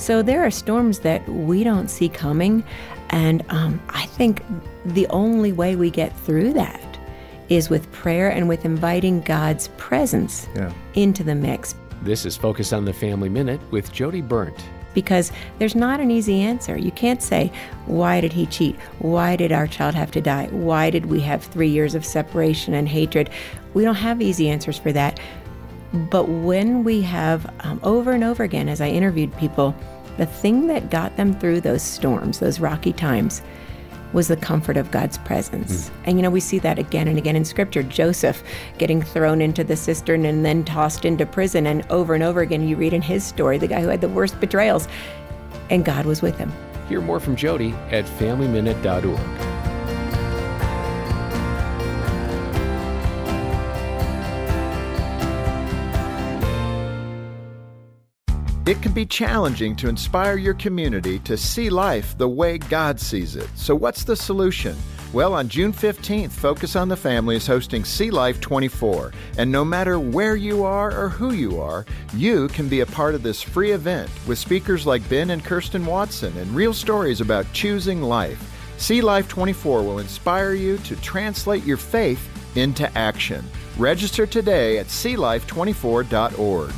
So there are storms that we don't see coming. And um, I think the only way we get through that is with prayer and with inviting God's presence yeah. into the mix. This is Focus on the Family Minute with Jodie Berndt. Because there's not an easy answer. You can't say, why did he cheat? Why did our child have to die? Why did we have three years of separation and hatred? We don't have easy answers for that. But when we have, um, over and over again, as I interviewed people, the thing that got them through those storms, those rocky times, was the comfort of God's presence. Mm. And you know, we see that again and again in scripture. Joseph getting thrown into the cistern and then tossed into prison. And over and over again, you read in his story, the guy who had the worst betrayals, and God was with him. Hear more from Jodie at FamilyMinute.org. It can be challenging to inspire your community to see life the way God sees it. So, what's the solution? Well, on June 15th, Focus on the Family is hosting See Life 24. And no matter where you are or who you are, you can be a part of this free event with speakers like Ben and Kirsten Watson and real stories about choosing life. See Life 24 will inspire you to translate your faith into action. Register today at seelife24.org.